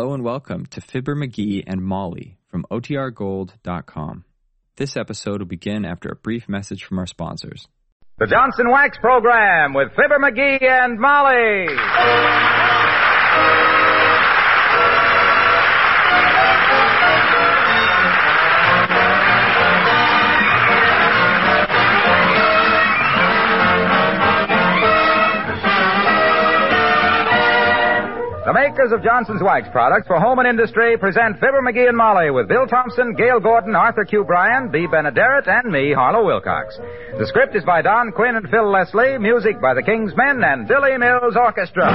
Hello and welcome to Fibber McGee and Molly from OTRGold.com. This episode will begin after a brief message from our sponsors. The Johnson Wax Program with Fibber McGee and Molly. Makers of Johnson's Wax products for home and industry present Fibber McGee and Molly with Bill Thompson, Gale Gordon, Arthur Q. Bryan, Bea Benaderet, and me, Harlow Wilcox. The script is by Don Quinn and Phil Leslie, music by the King's Men and Billy Mills Orchestra.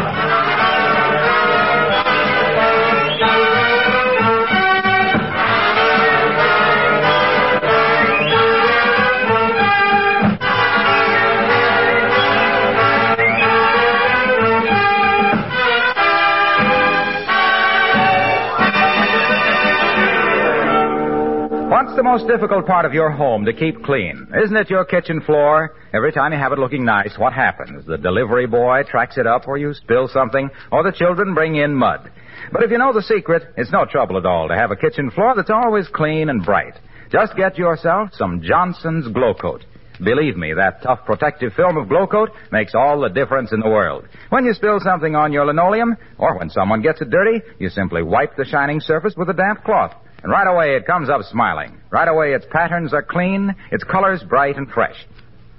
What's the most difficult part of your home to keep clean? Isn't it your kitchen floor? Every time you have it looking nice, what happens? The delivery boy tracks it up or you spill something, or the children bring in mud. But if you know the secret, it's no trouble at all to have a kitchen floor that's always clean and bright. Just get yourself some Johnson's Glo-Coat. Believe me, that tough protective film of Glo-Coat makes all the difference in the world. When you spill something on your linoleum, or when someone gets it dirty, you simply wipe the shining surface with a damp cloth. And right away it comes up smiling. Right away its patterns are clean, its colors bright and fresh.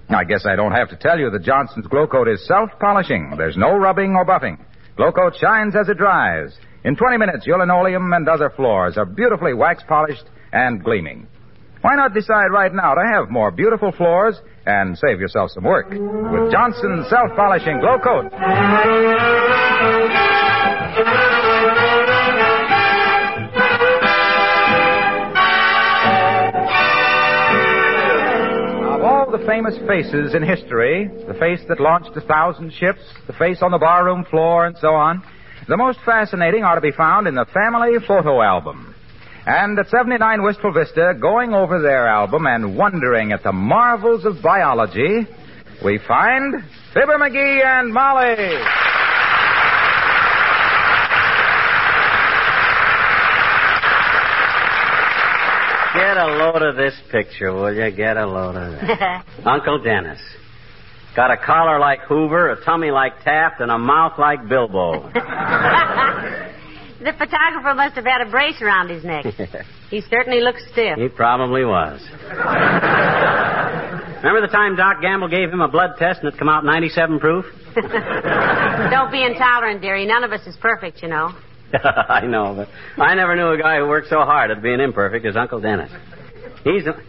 I guess I don't have to tell you that Johnson's Glo-Coat is self-polishing. There's no rubbing or buffing. Glo-Coat shines as it dries. In 20 minutes, your linoleum and other floors are beautifully wax polished and gleaming. Why not decide right now to have more beautiful floors and save yourself some work with Johnson's self-polishing Glo-Coat? Famous faces in history, the face that launched a thousand ships, the face on the barroom floor, and so on, the most fascinating are to be found in the family photo album. And at 79 Wistful Vista, going over their album and wondering at the marvels of biology, we find Fibber McGee and Molly. Get a load of this picture, will you? Get a load of it. Uncle Dennis. Got a collar like Hoover, a tummy like Taft, and a mouth like Bilbo. The photographer must have had a brace around his neck. He certainly looks stiff. he probably was. Remember the time Doc Gamble gave him a blood test and it come out 97 proof? Don't be intolerant, dearie. None of us is perfect, you know. I know, but I never knew a guy who worked so hard at being imperfect as Uncle Dennis. He's a...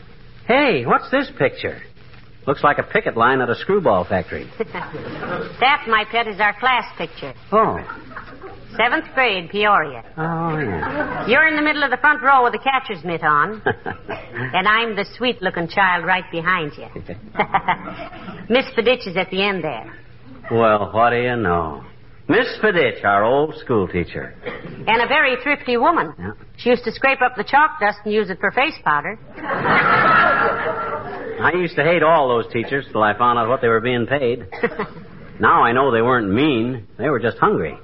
Hey, what's this picture? Looks like a picket line at a screwball factory. that, my pet, is our class picture. Oh. Seventh grade, Peoria. Oh, yeah. You're in the middle of the front row with the catcher's mitt on, and I'm the sweet-looking child right behind you. Miss Fiditch is at the end there. well, what do you know? Miss Fiditch, our old school teacher. And a very thrifty woman. Yeah. She used to scrape up the chalk dust and use it for face powder. I used to hate all those teachers till I found out what they were being paid. now I know they weren't mean. They were just hungry.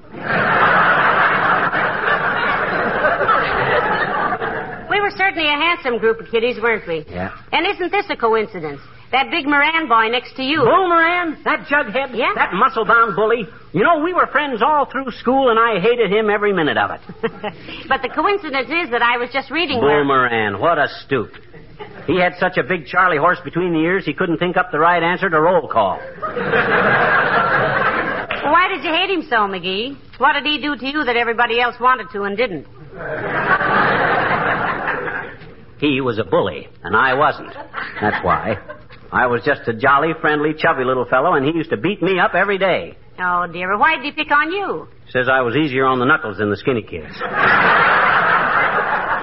We were certainly a handsome group of kiddies, weren't we? Yeah. And isn't this a coincidence? That big Moran boy next to you. Bull Moran? That jughead? Yeah. That muscle-bound bully? You know, we were friends all through school, and I hated him every minute of it. but the coincidence is that I was just reading Bull where... Moran, what a stoop. He had such a big Charlie horse between the ears, he couldn't think up the right answer to roll call. Why did you hate him so, McGee? What did he do to you that everybody else wanted to and didn't? He was a bully, and I wasn't. That's why. I was just a jolly, friendly, chubby little fellow, and he used to beat me up every day. Oh, dear. Why did he pick on you? Says I was easier on the knuckles than the skinny kids.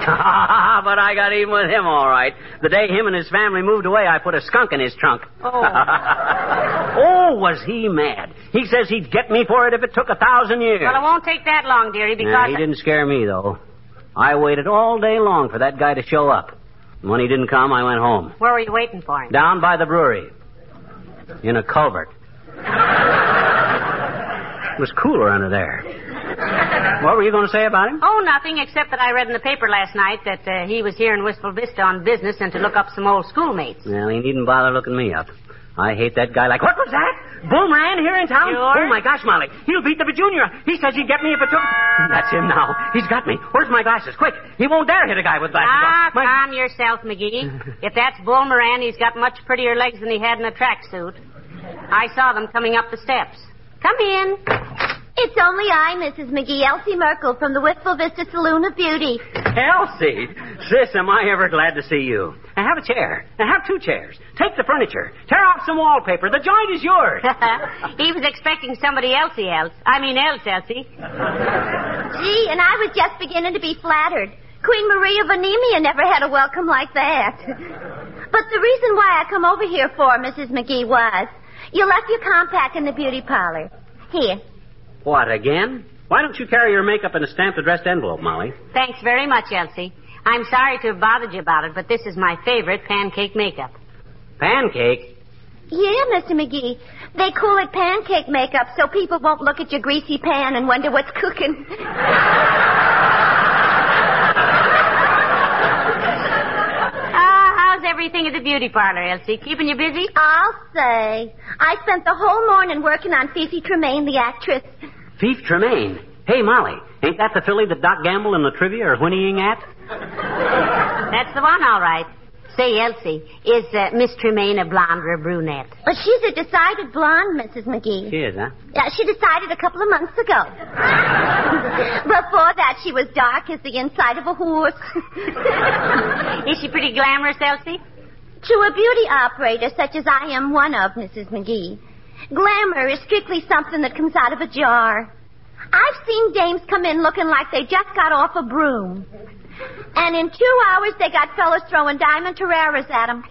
Ah, but I got even with him all right. The day him and his family moved away, I put a skunk in his trunk. Oh. oh, was he mad? He says he'd get me for it if it took a thousand years. Well, it won't take that long, dearie, because... He didn't scare me, though. I waited all day long for that guy to show up. When he didn't come, I went home. Where were you waiting for him? Down by the brewery. In a culvert. It was cooler under there. What were you going to say about him? Oh, nothing, except that I read in the paper last night that uh, he was here in Wistful Vista on business and to look up some old schoolmates. Well, he needn't bother looking me up. I hate that guy like. What was that? Bull Moran here in town? Sure. Oh my gosh, Molly, he'll beat the Junior. He says he'd get me if it took. That's him now. He's got me. Where's my glasses? Quick! He won't dare hit a guy with glasses. Ah, on. My- calm yourself, McGee. if that's Bull Moran, he's got much prettier legs than he had in a tracksuit. I saw them coming up the steps. Come in. It's only I, Mrs. McGee, Elsie Merkel from the Wistful Vista Saloon of Beauty. Elsie, sis, am I ever glad to see you? Now have a chair. Now have two chairs. Take the furniture. Tear off some wallpaper. The joint is yours. he was expecting somebody else else. I mean else, Elsie. Gee, and I was just beginning to be flattered. Queen Maria of Anemia never had a welcome like that. But the reason why I come over here for, Mrs. McGee, was you left your compact in the beauty parlor. Here. What, again? Why don't you carry your makeup in a stamped addressed envelope, Molly? Thanks very much, Elsie. I'm sorry to have bothered you about it, but this is my favorite pancake makeup. Pancake? Yeah, Mr. McGee. They call it pancake makeup so people won't look at your greasy pan and wonder what's cooking. Ah, how's everything at the beauty parlor, Elsie? Keeping you busy? I'll say. I spent the whole morning working on Fifi Tremaine, the actress. Fifi Tremaine. Hey, Molly, ain't that the filly that Doc Gamble and La Trivia are whinnying at? That's the one, all right. Say, Elsie, is uh, Miss Tremaine a blonde or a brunette? But she's a decided blonde, Mrs. McGee. She is, huh? Yeah, she decided a couple of months ago. Before that, she was dark as the inside of a horse. Is she pretty glamorous, Elsie? To a beauty operator such as I am one of, Mrs. McGee, glamour is strictly something that comes out of a jar. I've seen dames come in looking like they just got off a broom. And in two hours, they got fellas throwing diamond Terreras at them.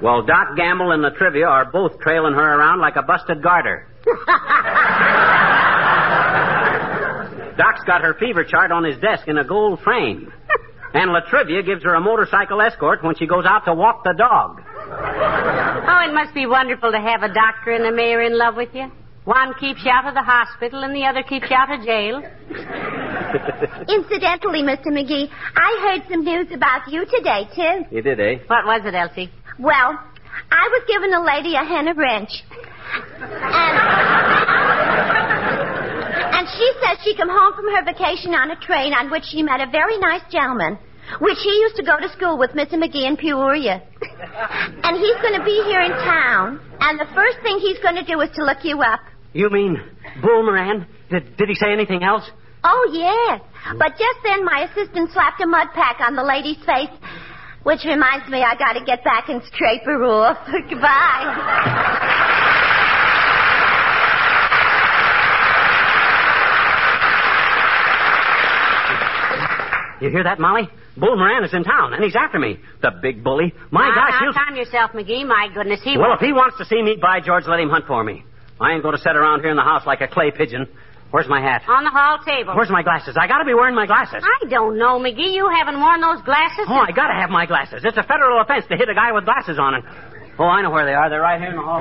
Well, Doc Gamble and La Trivia are both trailing her around like a busted garter. Doc's got her fever chart on his desk in a gold frame. And La Trivia gives her a motorcycle escort when she goes out to walk the dog. Oh, it must be wonderful to have a doctor and a mayor in love with you. One keeps you out of the hospital and the other keeps you out of jail. Incidentally, Mr. McGee, I heard some news about you today, too. You did, eh? What was it, Elsie? Well, I was giving a lady a henna wrench. And, and she says she come home from her vacation on a train on which she met a very nice gentleman, which he used to go to school with Mr. McGee in Peoria. And he's going to be here in town, and the first thing he's going to do is to look you up. You mean Bull Moran? Did, did he say anything else? Oh, yes. But just then my assistant slapped a mud pack on the lady's face, which reminds me I got to get back and scrape her off. Goodbye. You hear that, Molly? Bull Moran is in town, and he's after me. The big bully. My now, gosh, now, he'll... calm yourself, McGee. My goodness, he Well, won't- if he wants to see me, by George, let him hunt for me. I ain't going to sit around here in the house like a clay pigeon. Where's my hat? On the hall table. Where's my glasses? I got to be wearing my glasses. I don't know, McGee. You haven't worn those glasses. Oh, I got to have my glasses. It's a federal offense to hit a guy with glasses on. And oh, I know where they are. They're right here in the hall.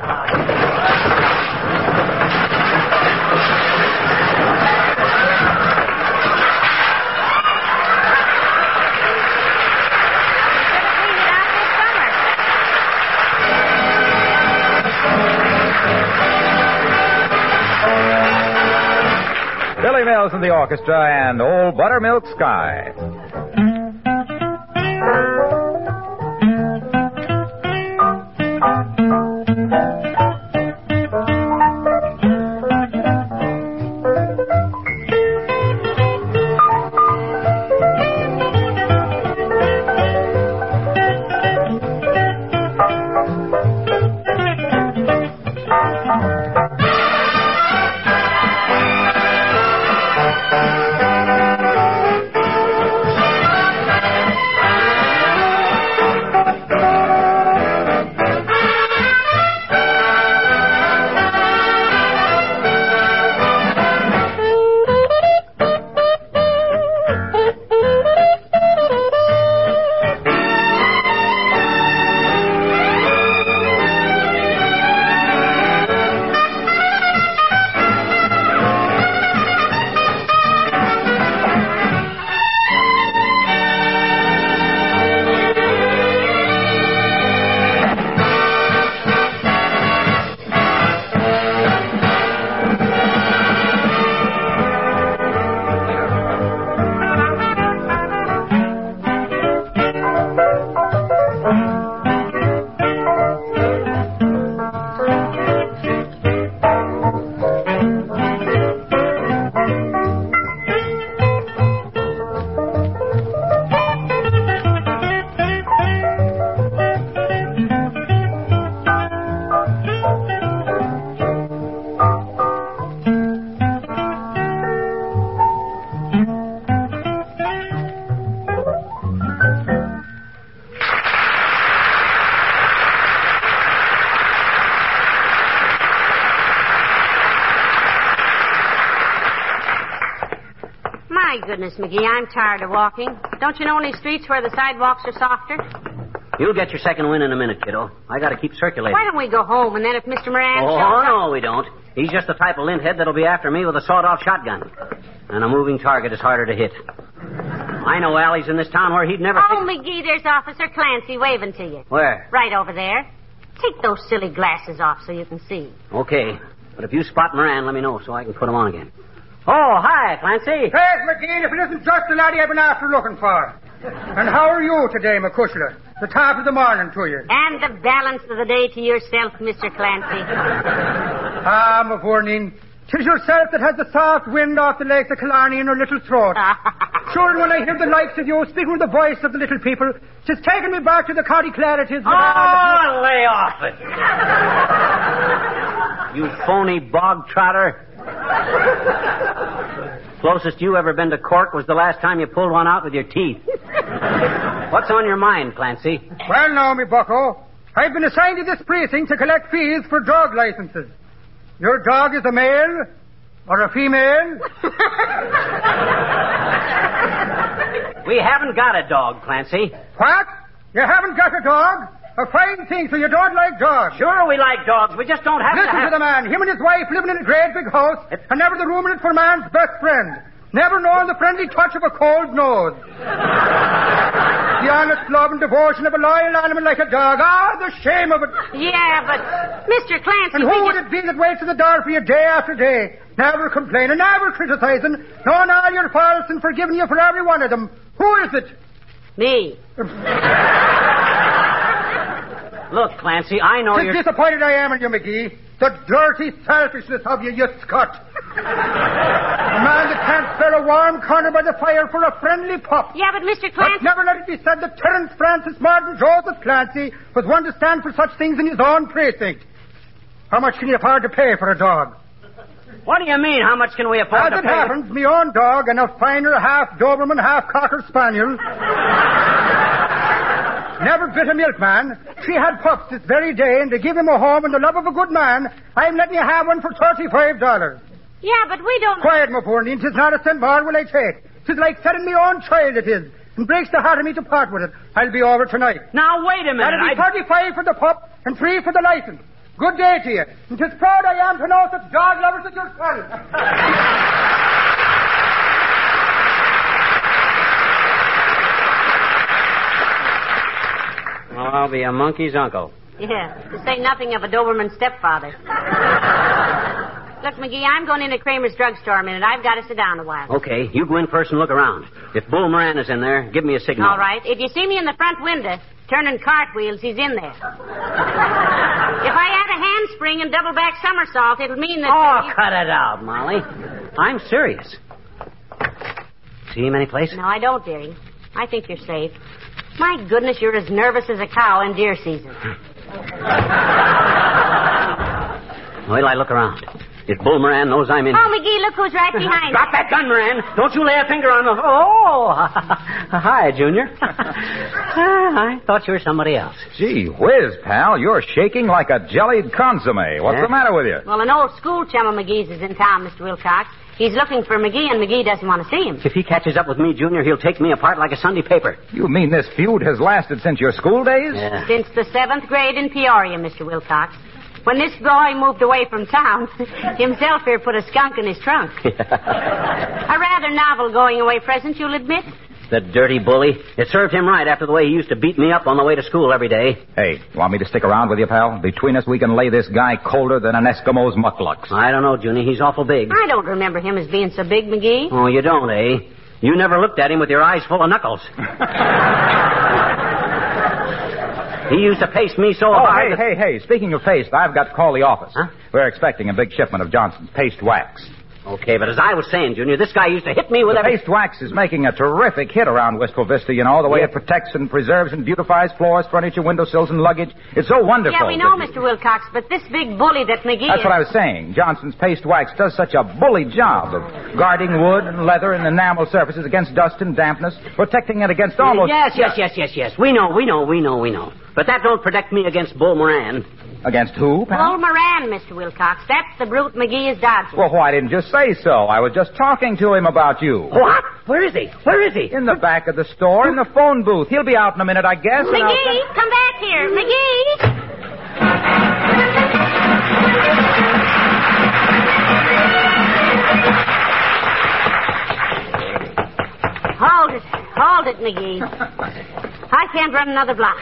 Mills and the orchestra and Old Buttermilk Sky. Goodness, McGee, I'm tired of walking. Don't you know any streets where the sidewalks are softer? You'll get your second win in a minute, kiddo. I gotta keep circulating. Why don't we go home and then if Mr. Moran Oh, shows up... no, we don't. He's just the type of linthead that'll be after me with a sawed-off shotgun. And a moving target is harder to hit. I know alleys in this town where he'd never... Oh, McGee, there's Officer Clancy waving to you. Where? Right over there. Take those silly glasses off so you can see. Okay. But if you spot Moran, let me know so I can put him on again. Oh, hi, Clancy. Yes, McGee, if it isn't just the laddie I've been after looking for. And how are you today, Macushla? The top of the morning to you. And the balance of the day to yourself, Mr. Clancy. Ah, Mavourneen, tis yourself that has the soft wind off the lakes of Killarney in her little throat. Sure, and when I hear the likes of you speaking with the voice of the little people, tis taking me back to the county clarities. Oh, lay off it. you phony bog trotter. Closest you ever been to court was the last time you pulled one out with your teeth. What's on your mind, Clancy? Well, now, me bucko, I've been assigned to this precinct to collect fees for dog licenses. Your dog is a male or a female? We haven't got a dog, Clancy. What? You haven't got a dog? A fine thing, so you don't like dogs. Sure, we like dogs. We just don't have Listen to have... to the man. Him and his wife living in a great big house, and never the room in it for a man's best friend. Never knowing the friendly touch of a cold nose. the honest love and devotion of a loyal animal like a dog. Ah, the shame of it. Yeah, but Mr. Clancy, And who would just... it be that waits at the door for you day after day? Never complaining, never criticizing, knowing all your faults and forgiving you for every one of them. Who is it? Me. Look, Clancy, I know you're... disappointed I am in you, McGee. The dirty selfishness of you, you scut. a man that can't spare a warm corner by the fire for a friendly pup. Yeah, but Mr. But Clancy... never let it be said that Terence Francis Martin Joseph Clancy was one to stand for such things in his own precinct. How much can you afford to pay for a dog? What do you mean, how much can we afford As to it pay? happens, me own dog and a finer half Doberman, half Cocker Spaniel. Never bit a milkman. She had pups this very day, and to give him a home and the love of a good man, I'm letting you have one for thirty-five dollars. Yeah, but we don't... Quiet, my poor Neen. Tis not a cent more will I take. Tis like selling me own child it is. And breaks the heart of me to part with it. I'll be over tonight. Now, wait a minute. That'll be I... thirty-five for the pup and three for the license. Good day to you. And tis proud I am to know such dog lovers as your yourself. Oh, I'll be a monkey's uncle. Yeah, to say nothing of a Doberman stepfather. Look, McGee, I'm going into Kramer's drugstore a minute. I've got to sit down a while. Okay, you go in first and look around. If Bull Moran is in there, give me a signal. All right. If you see me in the front window turning cartwheels, he's in there. if I add a handspring and double back somersault, it'll mean that. Oh, cut it out, Molly. I'm serious. See him any place? No, I don't, dearie. I think you're safe. My goodness, you're as nervous as a cow in deer season. Wait till I look around. If Bull Moran knows I'm in. Oh, McGee, look who's right behind Drop that gun, Moran. Don't you lay a finger on the. Oh, hi, Junior. I thought you were somebody else. Gee whiz, pal, you're shaking like a jellied consomme. What's Yeah? the matter with you? Well, an old school chum of McGee's is in town, Mr. Wilcox. He's looking for McGee, and McGee doesn't want to see him. If he catches up with me, Junior, he'll take me apart like a Sunday paper. You mean this feud has lasted since your school days? Yeah. Since the seventh grade in Peoria, Mr. Wilcox. When this boy moved away from town, himself here put a skunk in his trunk. A rather novel going away present, you'll admit. The dirty bully. It served him right after the way he used to beat me up on the way to school every day. Hey, you want me to stick around with you, pal? Between us, we can lay this guy colder than an Eskimo's mukluks. I don't know, Junie. He's awful big. I don't remember him as being so big, McGee. Oh, you don't, eh? You never looked at him with your eyes full of knuckles. he used to pace me so Oh, hard. hey, hey, hey. Speaking of paste, I've got to call the office. Huh? We're expecting a big shipment of Johnson's paste wax. Okay, but as I was saying, Junior, this guy used to hit me with The every... paste wax is making a terrific hit around Wistful Vista, you know, the way Yeah. it protects and preserves and beautifies floors, furniture, windowsills, and luggage. It's so wonderful. Yeah, we know, that- Mr. Wilcox, but this big bully that McGee That's is... what I was saying. Johnson's paste wax does such a bully job of guarding wood and leather and enamel surfaces against dust and dampness, protecting it against all almost... Yes, yes, yes, yes, yes. We know, we know, we know, we know. But that don't protect me against Bull Moran. Against who, pal? Bull Moran, Mr. Wilcox. That's the brute McGee is dodging. Well, why didn't you say so? I was just talking to him about you. What? Where is he? Where is he? In the back of the store, in the phone booth. He'll be out in a minute, I guess. and I'll McGee, come back here. McGee! Hold it. Hold it, McGee. I can't run another block.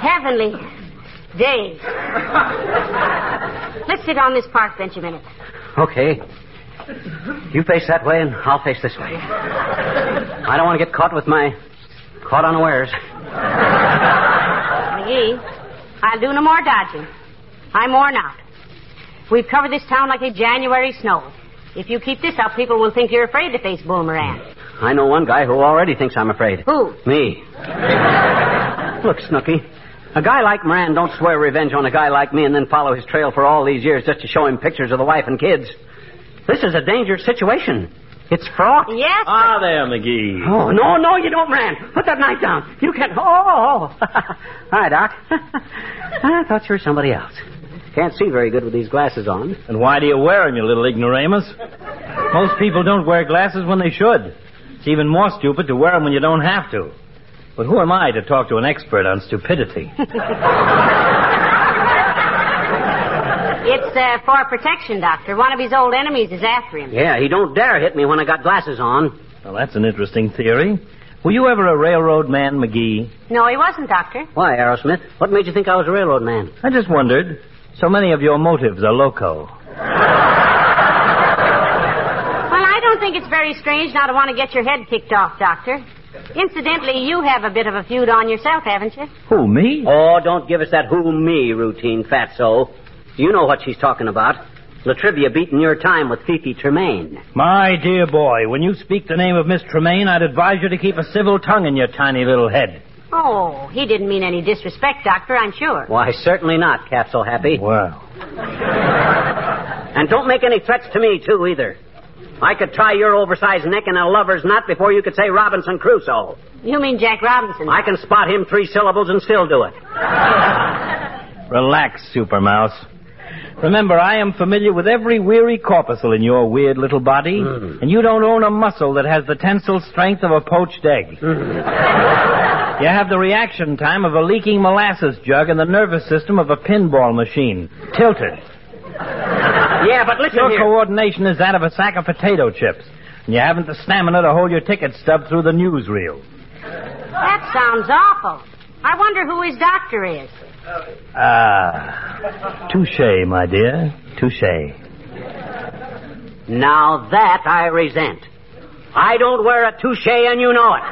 Heavenly days. Let's sit on this park bench a minute. Okay. You face that way, and I'll face this way. I don't want to get caught with my caught unawares. McGee, I'll do no more dodging. I'm worn out. We've covered this town like a January snow. If you keep this up, people will think you're afraid to face Bull Moran. I know one guy who already thinks I'm afraid. Who? Me. Look, Snooky. A guy like Moran don't swear revenge on a guy like me and then follow his trail for all these years just to show him pictures of the wife and kids. This is a dangerous situation. It's fraught. Yes? Ah, there, McGee. Oh, no, no, you don't, Moran. Put that knife down. You can't. Oh, oh, oh. Hi, Doc. I thought you were somebody else. Can't see very good with these glasses on. And why do you wear 'em, you little ignoramus? Most people don't wear glasses when they should. It's even more stupid to wear 'em when you don't have to. But who am I to talk to an expert on stupidity? It's uh, for protection, Doctor. One of his old enemies is after him. Yeah, he don't dare hit me when I got glasses on. well, that's an interesting theory. Were you ever a railroad man, McGee? No, he wasn't, Doctor. Why, Arrowsmith? What made you think I was a railroad man? I just wondered. So many of your motives are loco. Well, I don't think it's very strange now to want to get your head kicked off, Doctor. Incidentally, you have a bit of a feud on yourself, haven't you? Who, me? Oh, don't give us that who me routine, fatso. You know what she's talking about. La Trivia beating your time with Fifi Tremaine. My dear boy, when you speak the name of Miss Tremaine, I'd advise you to keep a civil tongue in your tiny little head. Oh, he didn't mean any disrespect, Doctor, I'm sure. Why, certainly not, Capsule Happy. Well, And don't make any threats to me, too, either. I could tie your oversized neck in a lover's knot before you could say Robinson Crusoe. You mean Jack Robinson? I can spot him three syllables and still do it. relax, Super Mouse. Remember, I am familiar with every weary corpuscle in your weird little body, hmm. and you don't own a muscle that has the tensile strength of a poached egg. Hmm. you have the reaction time of a leaking molasses jug and the nervous system of a pinball machine. Tilted. Yeah, but listen Your here. coordination is that of a sack of potato chips, and you haven't the stamina to hold your ticket stub through the newsreel. That sounds awful. I wonder who his doctor is. Ah, touche, my dear, touche. Now that I resent. I don't wear a touche, and you know it.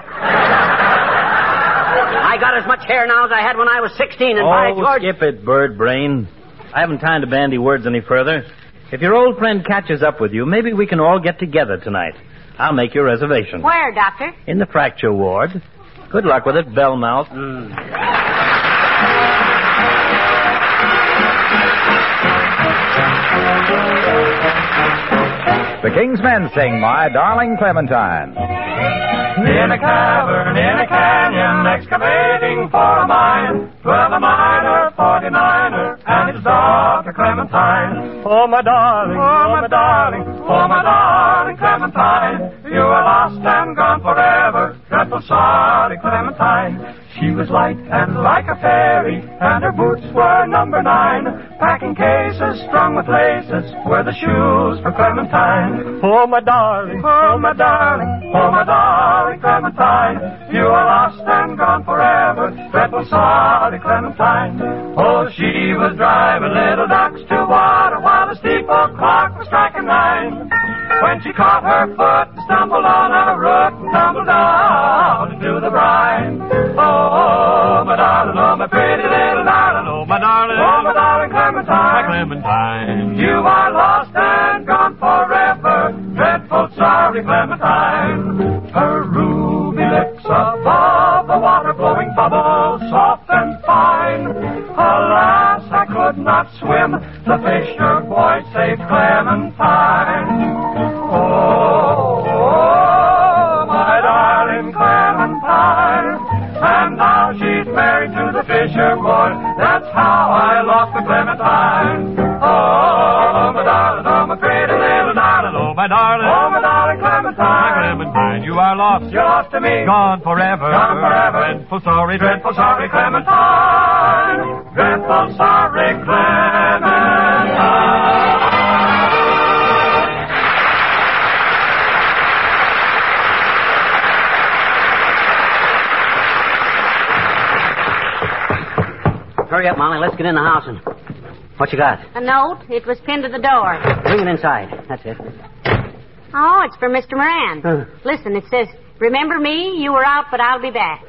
I got as much hair now as I had when I was 16, and by Oh, George... skip it, bird brain. I haven't time to bandy words any further. If your old friend catches up with you, maybe we can all get together tonight. I'll make your reservation. Where, Doctor? In the fracture ward. Good luck with it, Bellmouth. The King's Men sing My Darling Clementine. In a cavern, in a canyon, excavating for a mine, dwell a miner, forty-niner, and his daughter Clementine. Oh, my darling, oh, oh my darling, oh, my darling Clementine, you are lost and gone forever, dreadful sorry Clementine. She was light and like a fairy, and her boots were number nine. Packing cases strung with laces were the shoes for Clementine. Oh, my darling, oh, oh my darling, oh, my darling Clementine. You are lost and gone forever, dreadful sorry Clementine. Oh, she was driving little ducks to water while the steeple clock was striking nine. When she caught her foot and stumbled on a root and tumbled down into the brine. Oh, oh, my darling, oh, my Clementine. You are lost and gone forever, dreadful sorry Clementine. Her ruby lips above the water blowing bubbles soft and fine. Alas, I could not swim, the fisher boy saved Clementine. walk the Clementine. Oh, my darling, oh, my pretty little darling, oh, my darling. Oh, my darling Clementine. My Clementine, you are lost. You're lost to me. Gone forever. Gone forever. Dreadful sorry, dreadful sorry Clementine. Hurry up, Molly. Let's get in the house and. What you got? A note. It was pinned to the door. Bring it inside. That's it. Oh, it's for Mr. Moran. Huh. Listen, it says, Remember me? You were out, but I'll be back.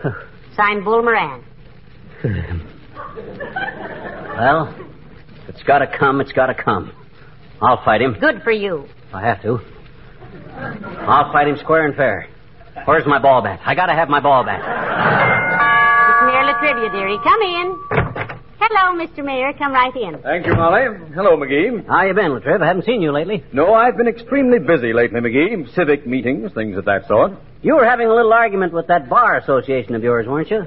Signed Bull Moran. Well, it's got to come, it's got to come. I'll fight him Good for you. if I have to. I'll fight him square and fair. Where's my ball bat? I got to have my ball bat. It's merely trivia, dearie. Come in. Hello, Mr. Mayor. Come right in. Thank you, Molly. Hello, McGee. How you been, Latriv? I haven't seen you lately. No, I've been extremely busy lately, McGee. Civic meetings, things of that sort. You were having a little argument with that bar association of yours, weren't you?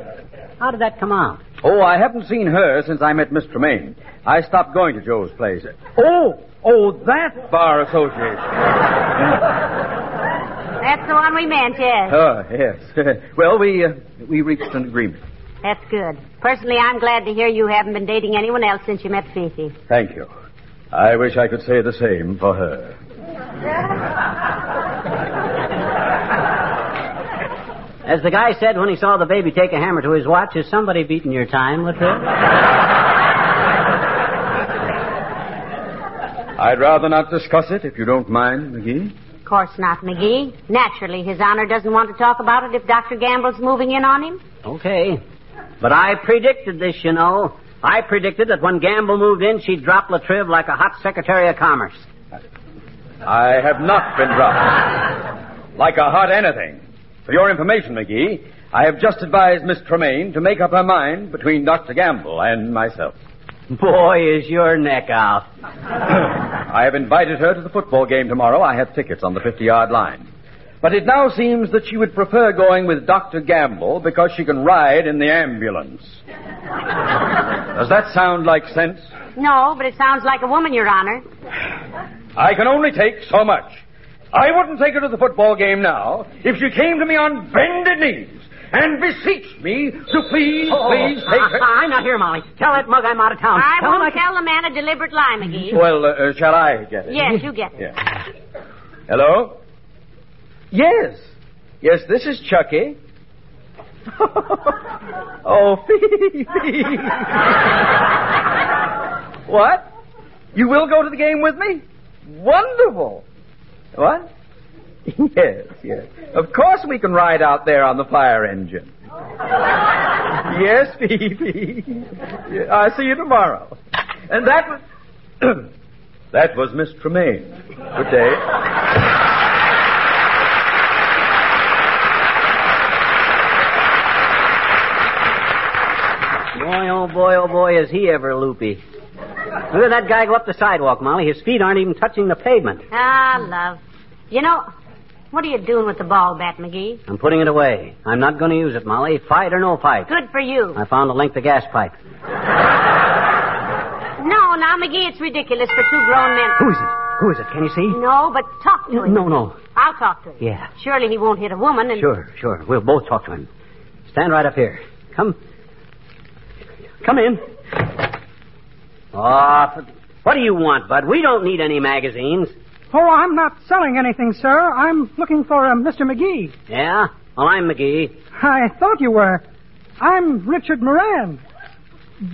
How did that come out? Oh, I haven't seen her since I met Miss Tremaine. I stopped going to Joe's place. Oh, oh, that bar association. That's the one we meant, yes. Oh, yes. well, we uh, we reached an agreement. That's good. Personally, I'm glad to hear you haven't been dating anyone else since you met Fifi. Thank you. I wish I could say the same for her. As the guy said when he saw the baby take a hammer to his watch, is somebody beating your time, Latriv? I'd rather not discuss it, if you don't mind, McGee. Of course not, McGee. Naturally, His Honor doesn't want to talk about it if Dr. Gamble's moving in on him. Okay. But I predicted this, you know. I predicted that when Gamble moved in, she'd drop Latriv like a hot Secretary of Commerce. I have not been dropped. Like a hot anything. For your information, McGee, I have just advised Miss Tremaine to make up her mind between Dr. Gamble and myself. Boy, is your neck out. I have invited her to the football game tomorrow. I have tickets on the 50 yard line. But it now seems that she would prefer going with Dr. Gamble because she can ride in the ambulance. Does that sound like sense? No, but it sounds like a woman, Your Honor. I can only take so much. I wouldn't take her to the football game now if she came to me on bended knees and beseeched me to please, please take her. I'm not here, Molly. Tell that mug I'm out of town. I Tell him won't can- tell the man a deliberate lie, McGee. Well, uh, uh, shall I get it? Yes, you get it. Yeah. Hello? Yes. Yes, this is Chucky. oh, Phoebe. what? You will go to the game with me? Wonderful. What? Yes, yes. Of course we can ride out there on the fire engine. yes, Phoebe. I'll see you tomorrow. And that was. that was Miss Tremaine. Good day. Boy, oh boy, oh boy, is he ever loopy. Look at that guy go up the sidewalk, Molly. His feet aren't even touching the pavement. Ah, love. You know, what are you doing with the ball bat, McGee? I'm putting it away. I'm not going to use it, Molly. Fight or no fight. Good for you. I found a length of gas pipe. No, now, McGee, it's ridiculous for two grown men. Who is it? Who is it? Can you see? No, but talk to him. No, no. I'll talk to him. Yeah. Surely he won't hit a woman and... Sure, sure. We'll both talk to him. Stand right up here. Come. Come in. Oh, what do you want, Bud? We don't need any magazines. Oh, I'm not selling anything, sir. I'm looking for uh, Mr. McGee. Yeah? Well, I'm McGee. I thought you were. I'm Richard Moran.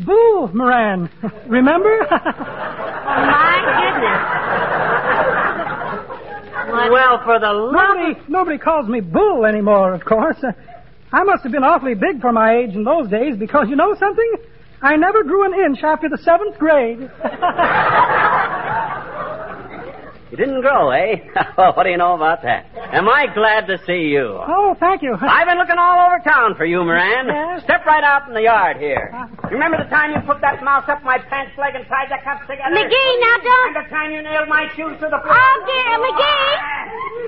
Bull Moran. Remember? Oh, my goodness. What? Well, for the love nobody, nobody calls me Bull anymore, of course. Uh, I must have been awfully big for my age in those days because you know something? I never grew an inch after the seventh grade. You didn't grow, eh? what do you know about that? Am I glad to see you? oh, thank you. I've been looking all over town for you, Moran. Yes? Step right out in the yard here. You remember the time you put that mouse up my pants leg and tied the cuffs together? McGee, now don't... And the time you nailed my shoes to the floor? Oh, dear, McGee!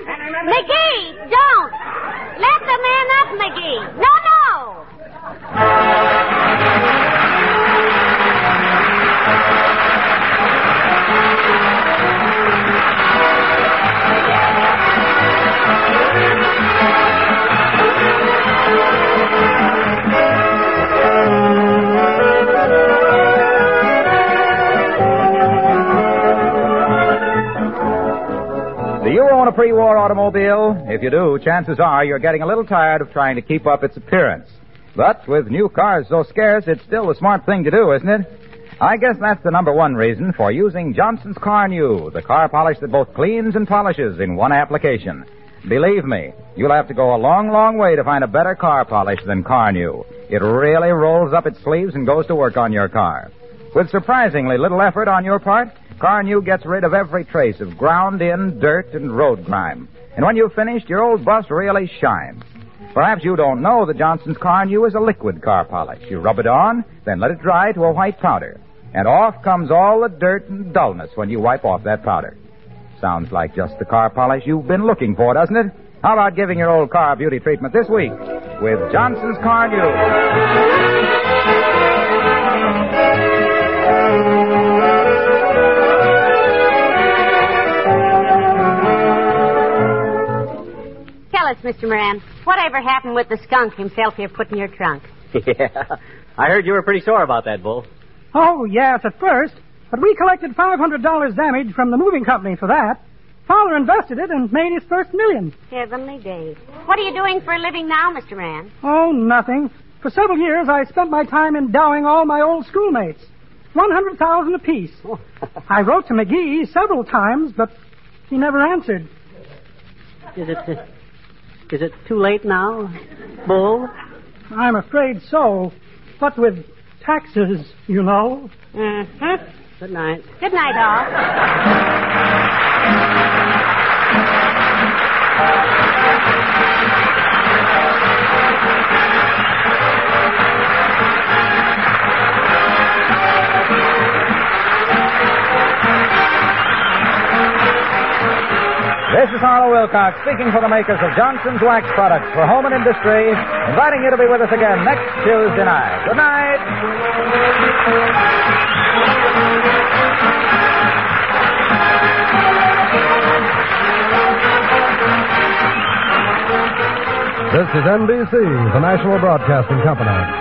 And remember... McGee, don't! Let the man up, McGee! No, no! A pre-war automobile? If you do, chances are you're getting a little tired of trying to keep up its appearance. But with new cars so scarce, it's still the smart thing to do, isn't it? I guess that's the number one reason for using Johnson's Carnu, the car polish that both cleans and polishes in one application. Believe me, you'll have to go a long, long way to find a better car polish than Carnu. It really rolls up its sleeves and goes to work on your car. With surprisingly little effort on your part, Carnu gets rid of every trace of ground in dirt and road grime. And when you've finished, your old bus really shines. Perhaps you don't know that Johnson's Carnu is a liquid car polish. You rub it on, then let it dry to a white powder. And off comes all the dirt and dullness when you wipe off that powder. Sounds like just the car polish you've been looking for, doesn't it? How about giving your old car beauty treatment this week with Johnson's Carnu? Us, Mr. Moran, whatever happened with the skunk himself here put in your trunk? yeah. I heard you were pretty sore about that, Bull. Oh, yes, at first. But we collected $500 damage from the moving company for that. Father invested it and made his first million. Heavenly days. What are you doing for a living now, Mr. Moran? Oh, nothing. For several years, I spent my time endowing all my old schoolmates. 100000 apiece. I wrote to McGee several times, but he never answered. Is it, uh, is it too late now, Bull? I'm afraid so. What with taxes, you know. Uh-huh. Good night. Good night, all. This is Harlow Wilcox speaking for the makers of Johnson's Wax Products for home and industry, inviting you to be with us again next Tuesday night. Good night. This is NBC, the national broadcasting company.